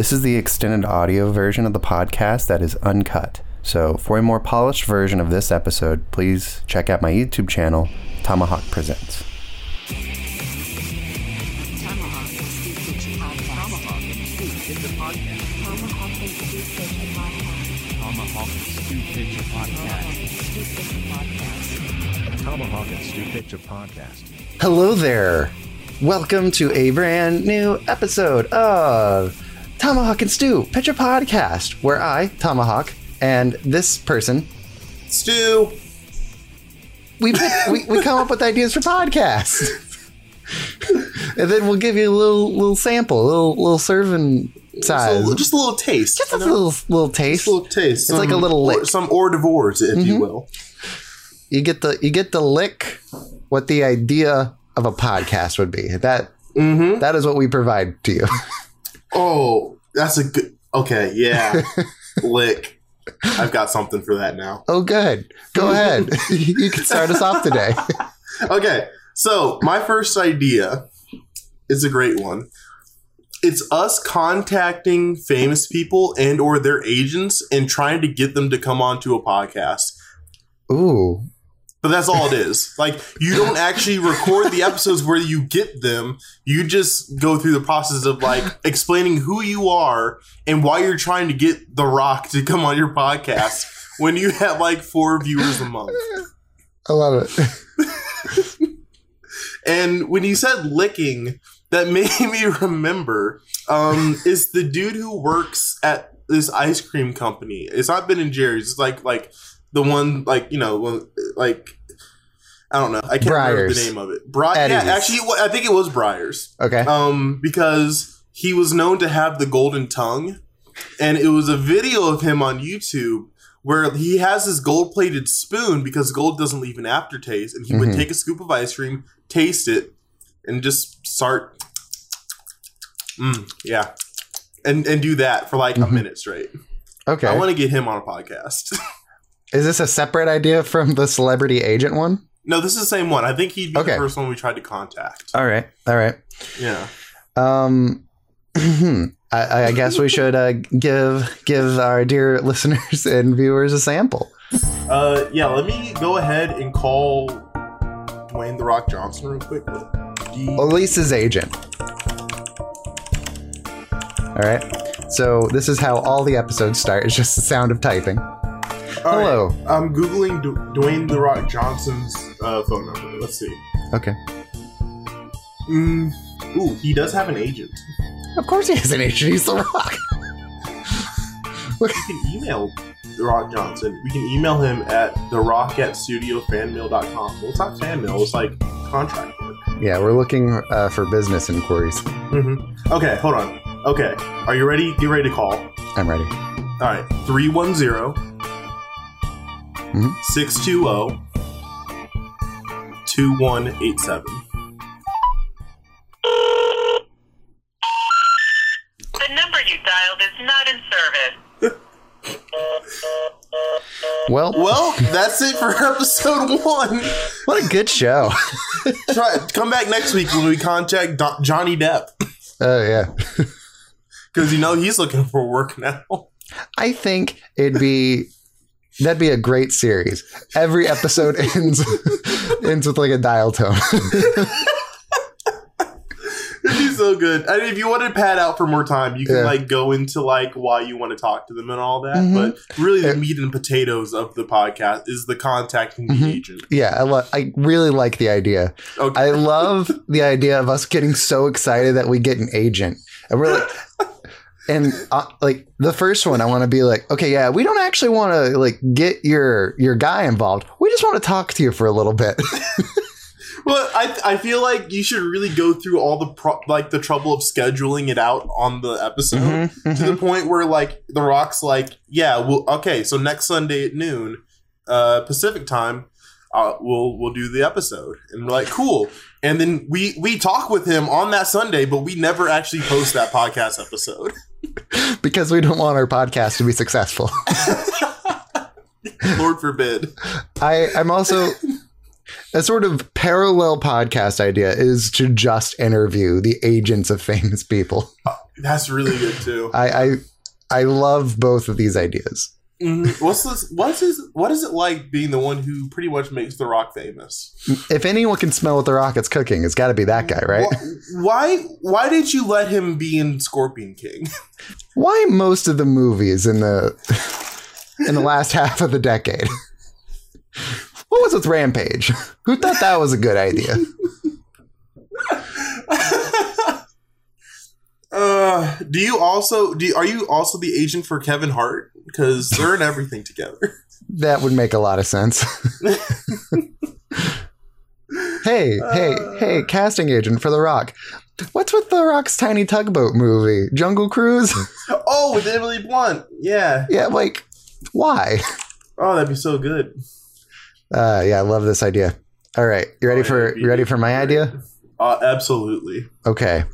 This is the extended audio version of the podcast that is uncut. So, for a more polished version of this episode, please check out my YouTube channel, Tomahawk Presents. Tomahawk and Stu Picture Podcast. Hello there. Welcome to a brand new episode of Tomahawk and Stu Picture Podcast, where I, Tomahawk, and this person, Stu. we pick, we, we come up with ideas for podcasts. and then we'll give you a little little sample, a little little serving size. So, just a little taste. Just a you know? little little taste. Just a little taste. It's like a little lick. Mm-hmm. some hors d'oeuvres, if you will. You get the you get the lick what the idea of a podcast would be. That Mm-hmm. that is what we provide to you. Oh, that's a good. Okay, yeah. Lick. I've got something for that now. Oh, good. Go ahead. you can start us off today. Okay, so my first idea is a great one. It's us contacting famous people and or their agents and trying to get them to come onto a podcast. Ooh, But that's all it is. Like you don't actually record the episodes where you get them. You just go through the process of like explaining who you are and why you're trying to get The Rock to come on your podcast when you have like four viewers a month. I love it. And when you said licking, that made me remember um, is the dude who works at this ice cream company. It's not Ben and Jerry's. It's like like the one like you know like I don't know. I can't remember the name of it. Bri- Edy's. yeah, actually, I think it was Breyers. Okay. Um, because he was known to have the golden tongue, and it was a video of him on YouTube where he has this gold plated spoon because gold doesn't leave an aftertaste, and he would Mhm. take a scoop of ice cream, taste it, and just start, mm, yeah, and and do that for like a Mhm. minute straight. Okay. I want to get him on a podcast. is this a separate idea from the celebrity agent one? no, this is the same one. I think he'd be Okay. the first one we tried to contact. All right. All right. Yeah. Um, I, I guess we should uh, give give our dear listeners and viewers a sample. Uh, yeah, let me go ahead and call Dwayne the Rock Johnson real quick. D- Elise's agent. All right. So this is how all the episodes start. It's just the sound of typing. All right, hello. I'm googling D- Dwayne the Rock Johnson's uh, phone number. Let's see. Okay. Mm, ooh, he does have an agent. Of course he has an agent. He's the Rock. We can email the Rock Johnson. We can email him at the rock at studiofanmail.com. Well, it's not fan mail. It's like contract work. Yeah, we're looking uh, for business inquiries. Mm-hmm. Okay, hold on. Okay, are you ready? Get ready to call. I'm ready. All right, 310 Mhm. 620 2187. The number you dialed is not in service. Well, Well, that's it for episode one. what a good show. Try come back next week when we contact Do- Johnny Depp Oh yeah. because you know he's looking for work now. I think it'd be that'd be a great series. Every episode ends ends with like a dial tone. It'd be so good. I mean, if you want to pad out for more time, you can Yeah. like go into like why you want to talk to them and all that. Mhm. But really, the Yeah. meat and potatoes of the podcast is the contacting the Mhm. agent. yeah, I lo- I really like the idea. Okay. I love the idea of us getting so excited that we get an agent. And we're like and uh, like the first one I want to be like, okay, yeah, we don't actually want to like get your your guy involved. We just want to talk to you for a little bit. Well, I I feel like you should really go through all the pro- like the trouble of scheduling it out on the episode Mhm, to the point where like the Rock's like, yeah, well, okay, so next Sunday at noon, uh, Pacific time, uh, we'll we'll do the episode, and we're like, cool. And then we we talk with him on that Sunday, but we never actually post that podcast episode. because we don't want our podcast to be successful. Lord forbid. I, I'm also a sort of parallel podcast idea is to just interview the agents of famous people. That's really good too. I, I I love both of these ideas. Mhm. What's this? What's his? What is it like being the one who pretty much makes The Rock famous? If anyone can smell what the rocket's cooking, it's got to be that guy, right? Why? Why did you let him be in Scorpion King? Why most of the movies in the in the last half of the decade? What was with Rampage? Who thought that was a good idea? Uh, do you also do? You, are you also the agent for Kevin Hart? Because they're in everything together. That would make a lot of sense. hey, hey, hey, casting agent for The Rock. What's with The Rock's tiny tugboat movie? Jungle Cruise? Oh, with Emily Blunt. Yeah. yeah, like, why? Oh, that'd be so good. Uh, yeah, I love this idea. All right, you ready Oh, for you ready for my idea? Uh, absolutely. Okay.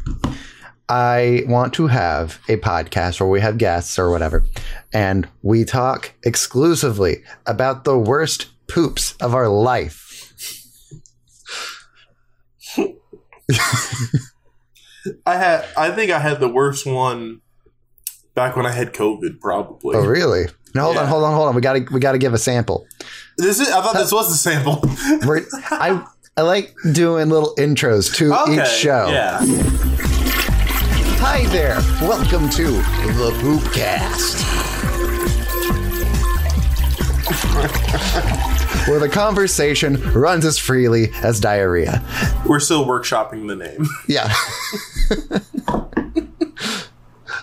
I want to have a podcast where we have guests or whatever, and we talk exclusively about the worst poops of our life. I had. I think I had the worst one back when I had COVID. Probably. Oh, really? No, hold on, hold on, hold on. We gotta we gotta give a sample. This is. I thought this was the sample. I I like doing little intros to okay. each show. Yeah. Hi there. Welcome to the Poopcast. Where the conversation runs as freely as diarrhea. We're still workshopping the name. Yeah.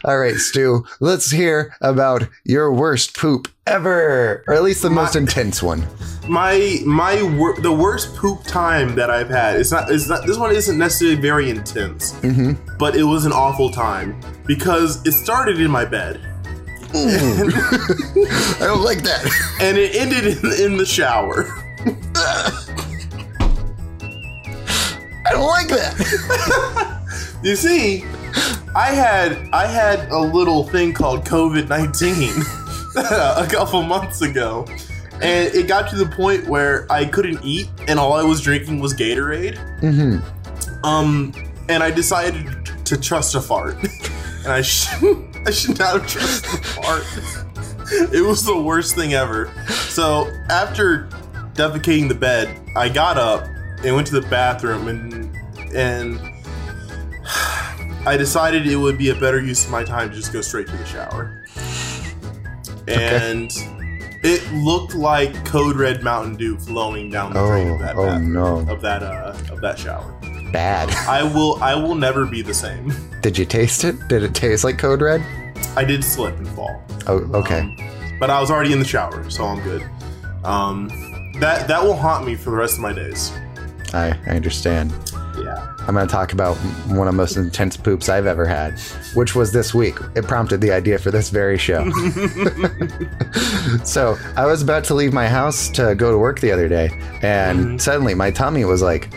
All right, Stu, let's hear about your worst poop ever, or at least the most intense one. My my wor- the worst poop time that I've had. It's not. It's not. This one isn't necessarily very intense, Mm-hmm. but it was an awful time because it started in my bed I don't like that. and it ended in, in the shower. I don't like that. You see, I had I had a little thing called COVID nineteen a couple months ago, and it got to the point where I couldn't eat, and all I was drinking was Gatorade. Mm-hmm. Um, and I decided to trust a fart, and I should I should not have trusted a fart. It was the worst thing ever. So after defecating the bed, I got up and went to the bathroom, and and I decided it would be a better use of my time to just go straight to the shower. And it looked like Code Red Mountain Dew flowing down the drain Oh, of that oh bathroom, no. of that uh of that shower. Bad. I will I will never be the same. Did you taste it? Did it taste like Code Red? I did slip and fall. Oh, okay. Um, but I was already in the shower, so I'm good. Um that that will haunt me for the rest of my days. I, I understand. Yeah. I'm going to talk about one of the most intense poops I've ever had, which was this week. It prompted the idea for this very show. so I was about to leave my house to go to work the other day, and Mhm. suddenly my tummy was like,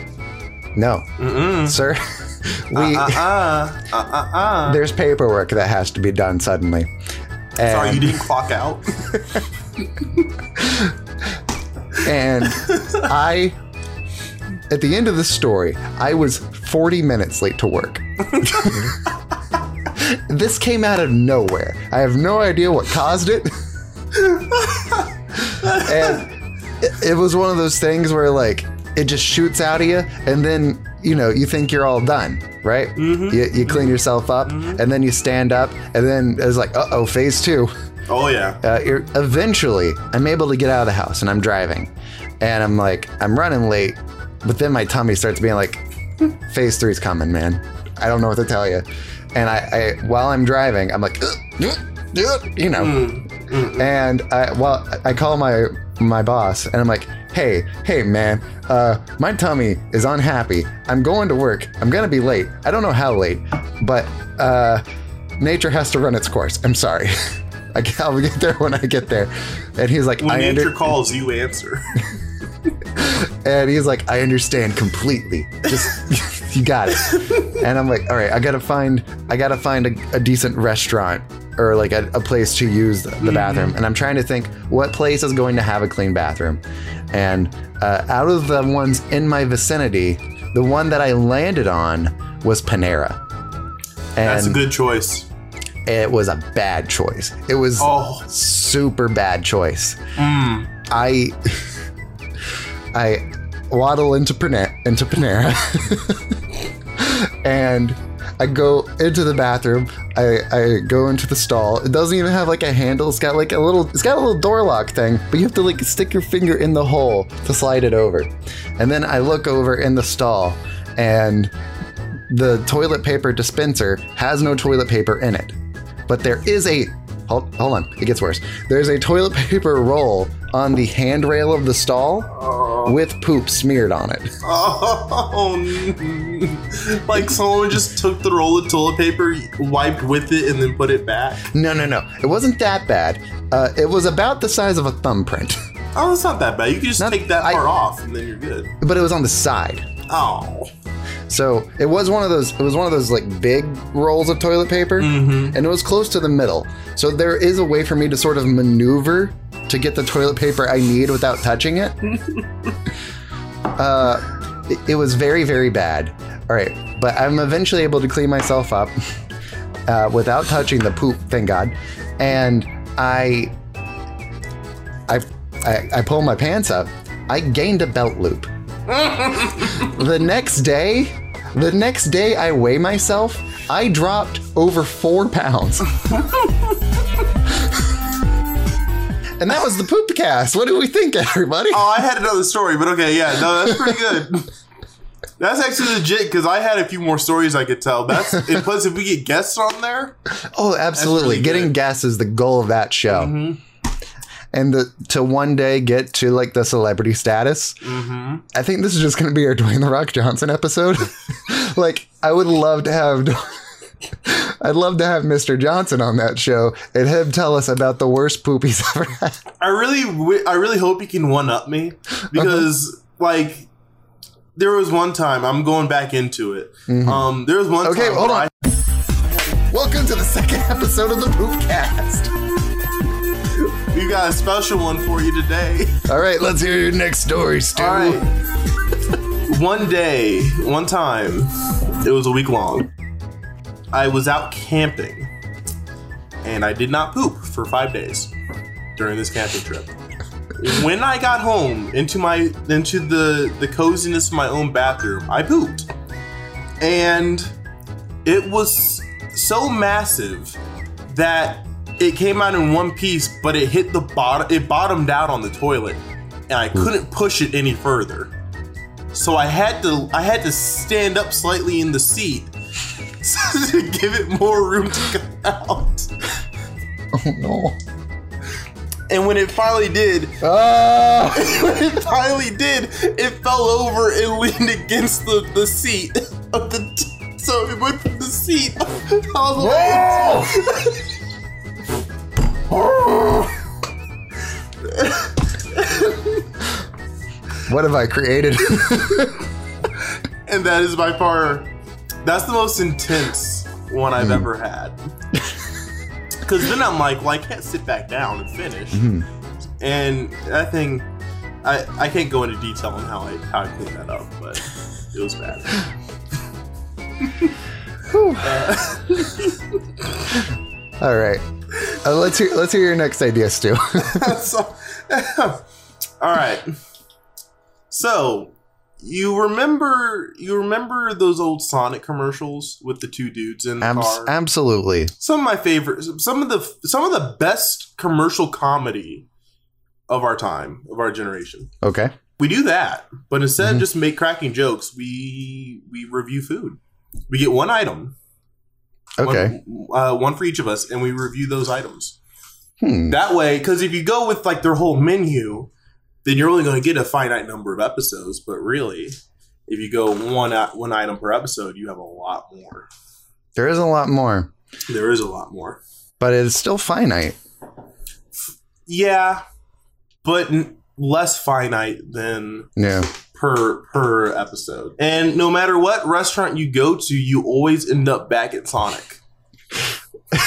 "No, Mm-mm. sir, we Uh uh uh uh uh. there's paperwork that has to be done suddenly." And, Sorry, you didn't clock out. and I, at the end of the story, I was 40 minutes late to work. this came out of nowhere. I have no idea what caused it. and it, it was one of those things where, like, it just shoots out of you, and then, you know, you think you're all done, right? You, you clean yourself up, and then you stand up, and then it's like, uh oh, phase two Oh yeah. uh, you're- eventually I'm able to get out of the house and I'm driving and I'm like I'm running late but then my tummy starts being like phase three's coming man. I don't know what to tell you. And I, I while I'm driving I'm like you know. And I well I call my my boss and I'm like hey hey man uh my tummy is unhappy. I'm going to work. I'm gonna be late. I don't know how late but uh nature has to run its course. I'm sorry. I- I'll get there when I get there. And he's like, When I nature under- calls, you answer. and he's like, I understand completely. Just you got it. And I'm like, all right, I gotta find, I gotta find a, a decent restaurant or like a, a place to use the, the bathroom. And I'm trying to think what place is going to have a clean bathroom. And uh, out of the ones in my vicinity, the one that I landed on was Panera. That's a good choice. it was a bad choice. It was Oh, super bad choice. mm. I I waddle into Panera, into Panera and I go into the bathroom. I, I go into the stall. It doesn't even have like a handle. It's got like a little it's got a little door lock thing, but you have to like stick your finger in the hole to slide it over. And then I look over in the stall and the toilet paper dispenser has no toilet paper in it. But there is a hold, hold on, it gets worse. There's a toilet paper roll on the handrail of the stall oh. With poop smeared on it. Oh, like someone just took the roll of toilet paper, wiped with it, and then put it back. No, no, no. It wasn't that bad. Uh, it was about the size of a thumbprint, Oh, it's not that bad. You can just Not- take that I- part off, and then you're good. but it was on the side. Oh, So it was one of those. It was one of those like big rolls of toilet paper, Mhm. and it was close to the middle. So there is a way for me to sort of maneuver to get the toilet paper I need without touching it. uh, it, it was very very bad. All right, but I'm eventually able to clean myself up uh, without touching the poop. Thank God. And I, I, I, I pull my pants up. I gained a belt loop the next day, the next day I weigh myself, I dropped over four pounds. and that was the poop cast. What do we think, everybody? oh, I had another story, but okay, yeah, no, that's pretty good. That's actually legit because I had a few more stories I could tell. That's and plus if we get guests on there, Oh, absolutely. really Getting good. guests is the goal of that show. Mm-hmm. And the, to one day get to like the celebrity status. I think this is just going to be our Dwayne the Rock Johnson episode. like, I would love to have. I'd love to have Mr. Johnson on that show and him tell us about the worst poop he's ever had. I really, I really hope he can one up me because like there was one time I'm going back into it. Um, there was one Mm-hmm. Okay, time hold on. I- Welcome to the second episode of the Poop We got a special one for you today. All right, let's hear your next story, Stu. All right. one day, one time, it was a week long. I was out camping, and I did not poop for five days during this camping trip. When I got home into my into the the coziness of my own bathroom, I pooped, and it was so massive that it came out in one piece, but it hit the bottom. It bottomed out on the toilet, and I couldn't push it any further. So I had to I had to stand up slightly in the seat to give it more room to come out. Oh no. And when it finally did, Ah! when it finally did, it fell over and leaned against the, the seat of the. T- so it went from the seat all the way. What have I created? and that is by far that's the most intense one I've hmm. ever had. Because then I'm like, well, I can't sit back down and finish. Hmm. And that thing, I I can't go into detail on how I how I cleaned that up, but it was bad. All right. Uh, let's hear let's hear your next idea, Stu. so, all right. So you remember you remember those old Sonic commercials with the two dudes in the Abs- car? absolutely. some of my favorites some of the some of the best commercial comedy of our time of our generation Okay. we do that but instead Mhm. of just make cracking jokes we we review food we get one item Okay. one, uh, one for each of us and we review those items Hmm. that way because if you go with like their whole menu then you're only going to get a finite number of episodes but really if you go one uh, one item per episode you have a lot more There is a lot more, there is a lot more but it's still finite. Yeah, but n- less finite than Yeah. Per per episode. And no matter what restaurant you go to, you always end up back at Sonic.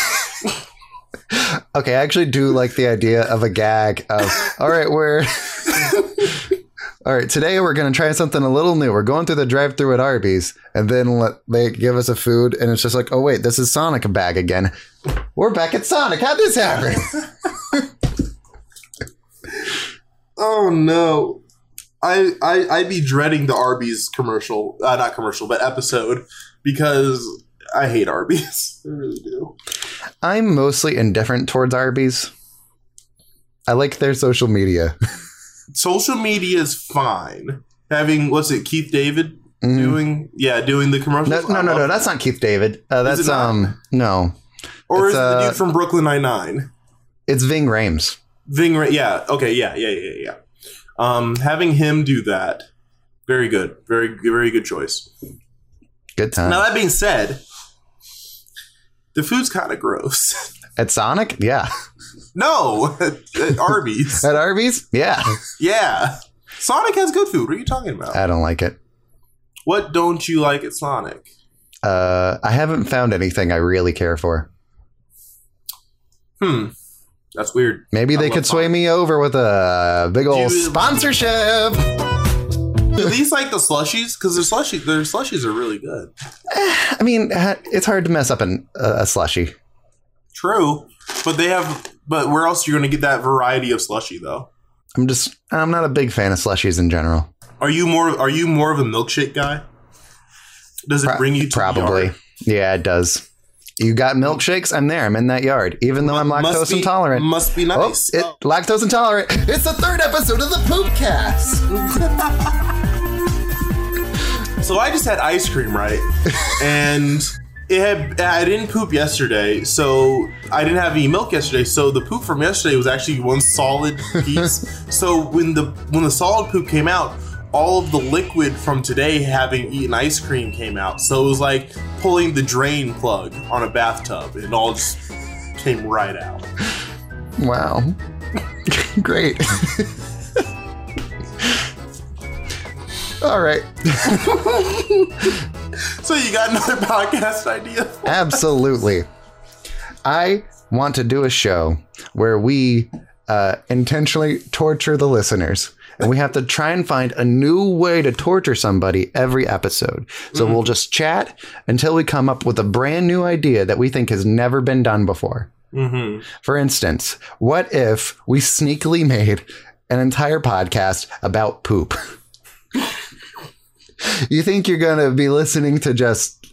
Okay, I actually do like the idea of a gag of all right, we're All right, today we're going to try something a little new. We're going through the drive-through at Arby's, and then let, they give us a food, and it's just like, oh wait, this is Sonic bag again. We're back at Sonic. How'd this happen? Oh no. I, I I'd be dreading the Arby's commercial, uh, not commercial, but episode because I hate Arby's. I really do. I'm mostly indifferent towards Arby's. I like their social media. Social media is fine. Having what's it, Keith David Mhm. doing? Yeah, doing the commercial. No, no, no, no, that's not Keith David. Uh, that's um, no, Or it's, is it the uh, dude from Brooklyn Nine Nine? it's Ving Rhames. Ving. Ra- Yeah. Okay. Yeah. Yeah. Yeah. Yeah. Um, having him do that, very good. Very very good choice. Good time Now that being said, the food's kind of gross. at Sonic. Yeah, no, at, at Arby's. at Arby's. Yeah, yeah, Sonic has good food. What are you talking about? I don't like it. What don't you like at Sonic? Uh, I haven't found anything I really care for. Hmm, that's weird. Maybe I they could sway me over with a big old Dude. sponsorship. Do these like the slushies? Because their slushies, their slushies are really good. I mean, it's hard to mess up an, uh, a slushie. True, but they have. But where else are you going to get that variety of slushy though? I'm just, I'm not a big fan of slushies in general. Are you more? Are you more of a milkshake guy? Does it Pro- bring you to the probably? Yeah, it does. You got milkshakes? I'm there. I'm in that yard, even though I'm lactose be- intolerant. Must be Oh, nice. it, oh. lactose intolerant. It's the third episode of the Poopcast. So I just had ice cream, right? and it had I didn't poop yesterday, so I didn't have any milk yesterday. So the poop from yesterday was actually one solid piece. so when the when the solid poop came out, all of the liquid from today having eaten ice cream came out. So it was like pulling the drain plug on a bathtub. It all just came right out. Wow. Great. All right. So you got another podcast idea? Absolutely. I want to do a show where we uh, intentionally torture the listeners. And we have to try and find a new way to torture somebody every episode. So we'll just chat until we come up with a brand new idea that we think has never been done before. Mm-hmm. For instance, what if we sneakily made an entire podcast about poop? you think you're going to be listening to just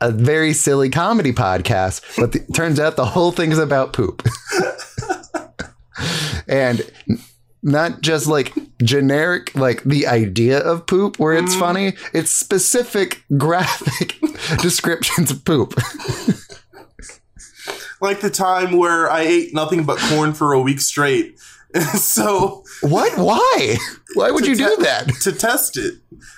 a very silly comedy podcast, but the, turns out the whole thing is about poop. and not just like generic, like the idea of poop where it's mm. funny, it's specific graphic descriptions of poop. Like the time where I ate nothing but corn for a week straight. so What? Why? Why would you do te- that? to test it.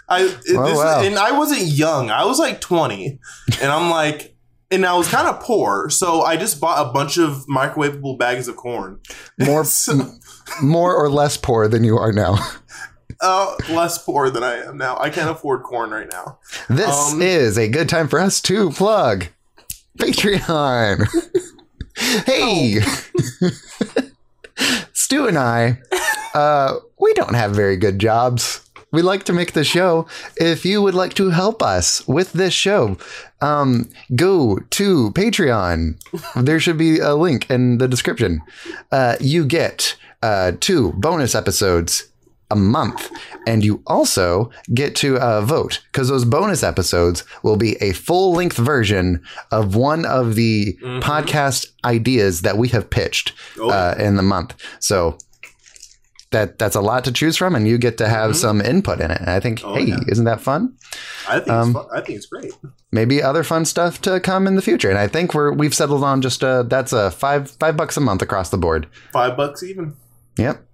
I it, Oh, this, wow. and I wasn't young. I was like 20. And I'm like and I was kind of poor, so I just bought a bunch of microwavable bags of corn. More, So, more or less poor than you are now. uh, less poor than I am now. I can't afford corn right now. This Um, is a good time for us to plug Patreon. hey, Stu and I, uh, we don't have very good jobs. We like to make the show. If you would like to help us with this show, um, go to Patreon. There should be a link in the description. Uh, you get uh, two bonus episodes a month. And you also get to uh, vote because those bonus episodes will be a full length version of one of the podcast ideas that we have pitched Oh, uh, in the month. So that that's a lot to choose from, and you get to have some input in it. And I think, Oh, hey, yeah. isn't that fun? I think um, it's fun. I think it's great. Maybe other fun stuff to come in the future. And I think we're we've settled on just uh that's a five five bucks a month across the board. Five bucks even. Yep.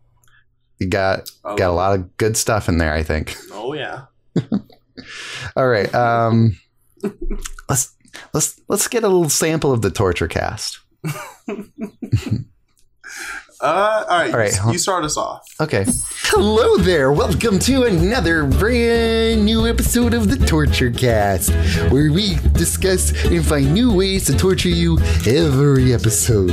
You got I got a lot of good stuff in there, I think. Oh yeah. All right. Um, let's let's let's get a little sample of the torture cast. Uh, all right. All right, You start us off. Okay. Hello there. Welcome to another brand new episode of the Torture Cast, where we discuss and find new ways to torture you every episode.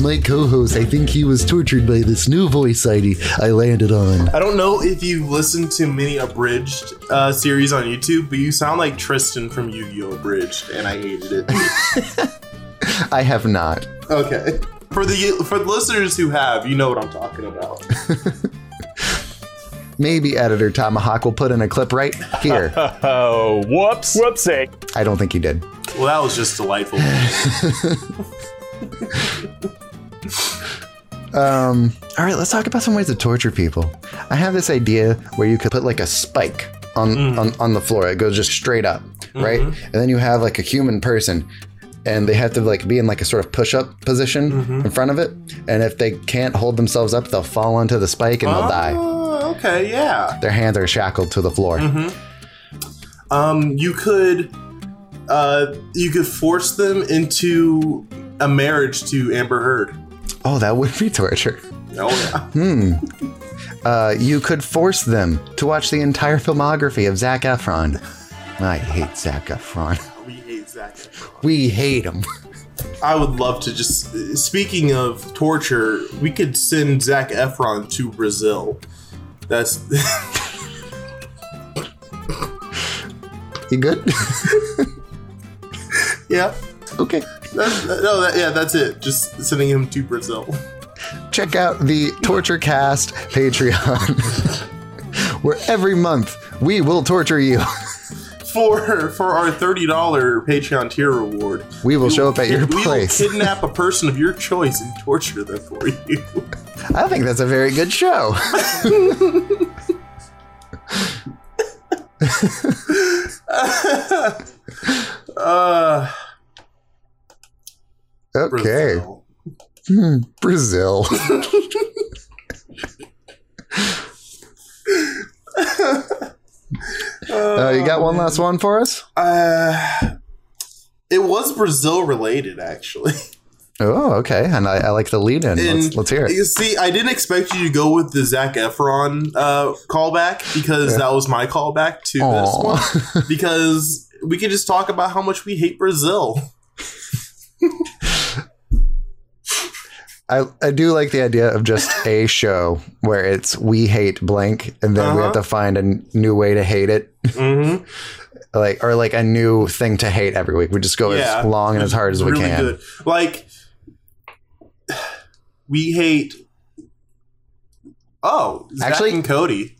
My co-host, I think he was tortured by this new voice ID I landed on. I don't know if you've listened to many abridged uh, series on YouTube, but you sound like Tristan from Yu-Gi-Oh! Abridged, and I hated it. I have not. okay. For the for the listeners who have, you know what I'm talking about. Maybe editor Tomahawk will put in a clip right here. Oh, whoops. Whoopsie. I don't think he did. Well, that was just delightful. Um, all right, let's talk about some ways to torture people. I have this idea where you could put like a spike on on, on the floor. It goes just straight up, right? And then you have like a human person, and they have to like be in like a sort of push up position in front of it. And if they can't hold themselves up, they'll fall onto the spike and they'll die. Oh, okay, yeah. Their hands are shackled to the floor. Um, you could, uh, you could force them into a marriage to Amber Heard. Oh, that would be torture. Oh yeah. Uh, you could force them to watch the entire filmography of Zac Efron. I hate Zac Efron. we hate Zac. Efron. We hate him. I would love to just. Speaking of torture, we could send Zac Efron to Brazil. That's You good? yeah. okay. That's, no, that, yeah, that's it. Just sending him to Brazil. Check out the Torture Cast Patreon, where every month we will torture you. For for our thirty dollar Patreon tier reward, We will show up at your we will kidnap a person of your choice and torture them for you. I think that's a very good show. Uh, Okay, Brazil. Brazil. Uh, you got one last one for us? Uh, it was Brazil related, actually. Oh, okay. And I, I like the lead in. Let's, let's hear it. You see, I didn't expect you to go with the Zac Efron uh, callback because that was my callback to this one. Because we could just talk about how much we hate Brazil. I, I do like the idea of just a show where it's we hate blank and then we have Uh-huh. to find a n- new way to hate it. Mm-hmm. like or like a new thing to hate every week. We just go Yeah, as long and as hard as we really can. good. Like we hate. Oh, Zach Actually- and Cody.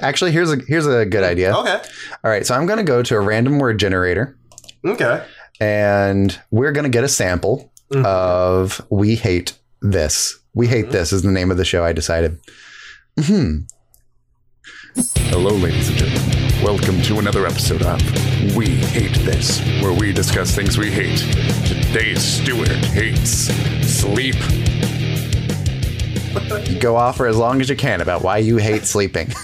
Actually, here's a here's a good idea. Okay, All right, so I'm going to go to a random word generator okay. and we're going to get a sample Mhm. of we hate this. We hate Mm-hmm. this is the name of the show I decided. Hmm. Hello, ladies and gentlemen. Welcome to another episode of We Hate This, where we discuss things we hate. Today's Stewart hates sleep. Go off for as long as you can about why you hate sleeping.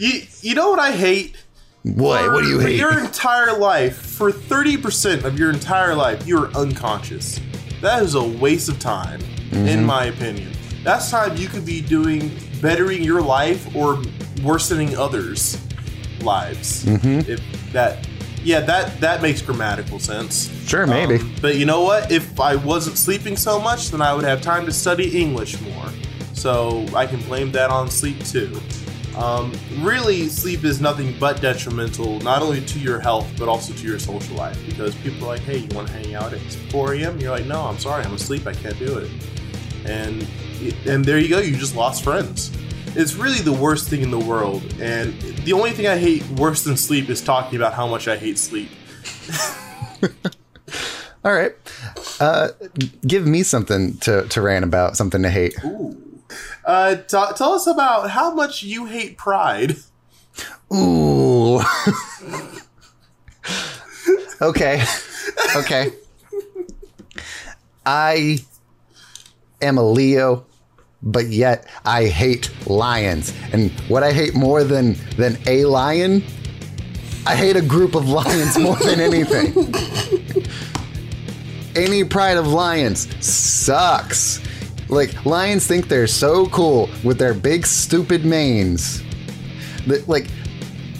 You you know what I hate? what? What do you hate? Your entire life, for 30% of your entire life, you're unconscious. That is a waste of time, Mm-hmm. in my opinion. That's time you could be doing bettering your life or worsening others' lives. Mm-hmm. If that, yeah, that that makes grammatical sense. Sure, maybe. Um, but you know what? If I wasn't sleeping so much, then I would have time to study English more. So I can blame that on sleep too. Um, really, sleep is nothing but detrimental, not only to your health, but also to your social life. Because people are like, hey, you want to hang out at 4 a.m.? You're like, no, I'm sorry, I'm asleep, I can't do it. And, and there you go, you just lost friends. It's really the worst thing in the world. And the only thing I hate worse than sleep is talking about how much I hate sleep. All right. Uh, give me something to, to rant about, something to hate. Uh, t- tell us about how much you hate pride. Ooh. okay. Okay. I am a Leo, but yet I hate lions. And what I hate more than than a lion, I hate a group of lions more than anything. Any pride of lions sucks. Like lions think they're so cool with their big stupid manes. That like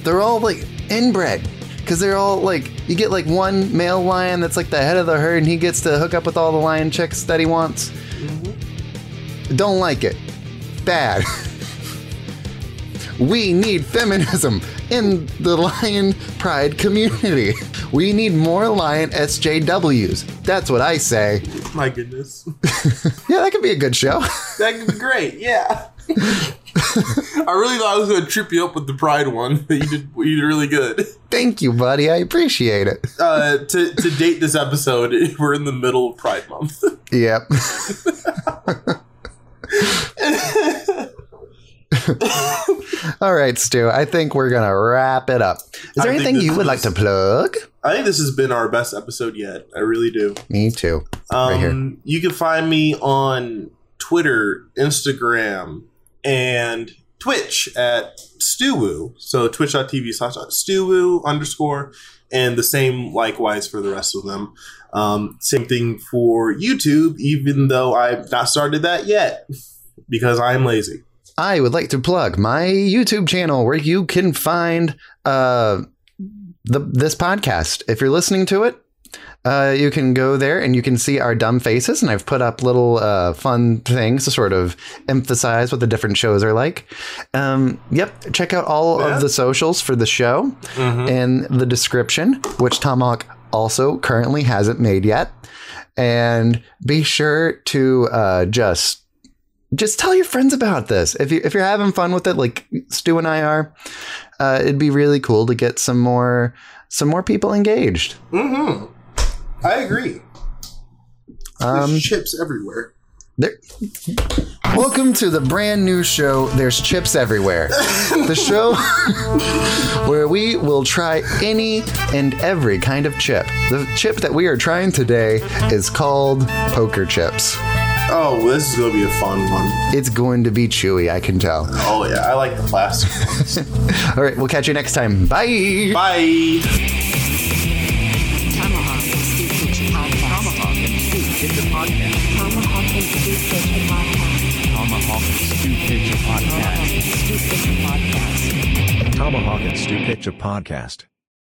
they're all like inbred because they're all like you get like one male lion that's like the head of the herd and he gets to hook up with all the lion chicks that he wants. Don't like it. Bad. we need feminism in the lion pride community. We need more lion SJWs. That's what I say. My goodness. Yeah, that could be a good show. That could be great. Yeah. I really thought I was going to trip you up with the Pride one, but you did you did really good. Thank you, buddy. I appreciate it. Uh, to to date this episode, we're in the middle of Pride Month. Yep. All right, Stu. I think we're gonna wrap it up. Is there I anything you would is- like to plug? I think this has been our best episode yet. I really do. Me too. Um, Right here. You can find me on Twitter, Instagram, and Twitch at Stewoo. So twitch.tv slash Stewoo underscore, and the same likewise for the rest of them. Um, same thing for YouTube, even though I've not started that yet because I'm lazy. I would like to plug my YouTube channel where you can find uh, the this podcast. If you're listening to it, uh, you can go there and you can see our dumb faces. And I've put up little uh, fun things to sort of emphasize what the different shows are like. Um, yep, check out all Yeah. of the socials for the show in the description, which Tomahawk also currently hasn't made yet. And be sure to uh, just just tell your friends about this. If you if you're having fun with it, like Stu and I are, uh, it'd be really cool to get some more some more people engaged. Mm-hmm. I agree. Um, There's chips everywhere. there, welcome to the brand new show. There's chips everywhere. the show where we will try any and every kind of chip. The chip that we are trying today is called poker chips. Oh, this is gonna be a fun one. It's going to be chewy, I can tell. Oh yeah, I like the plastic. All right, we'll catch you next time. Bye. Bye. Tomahawk and Stu Kitchen Podcast.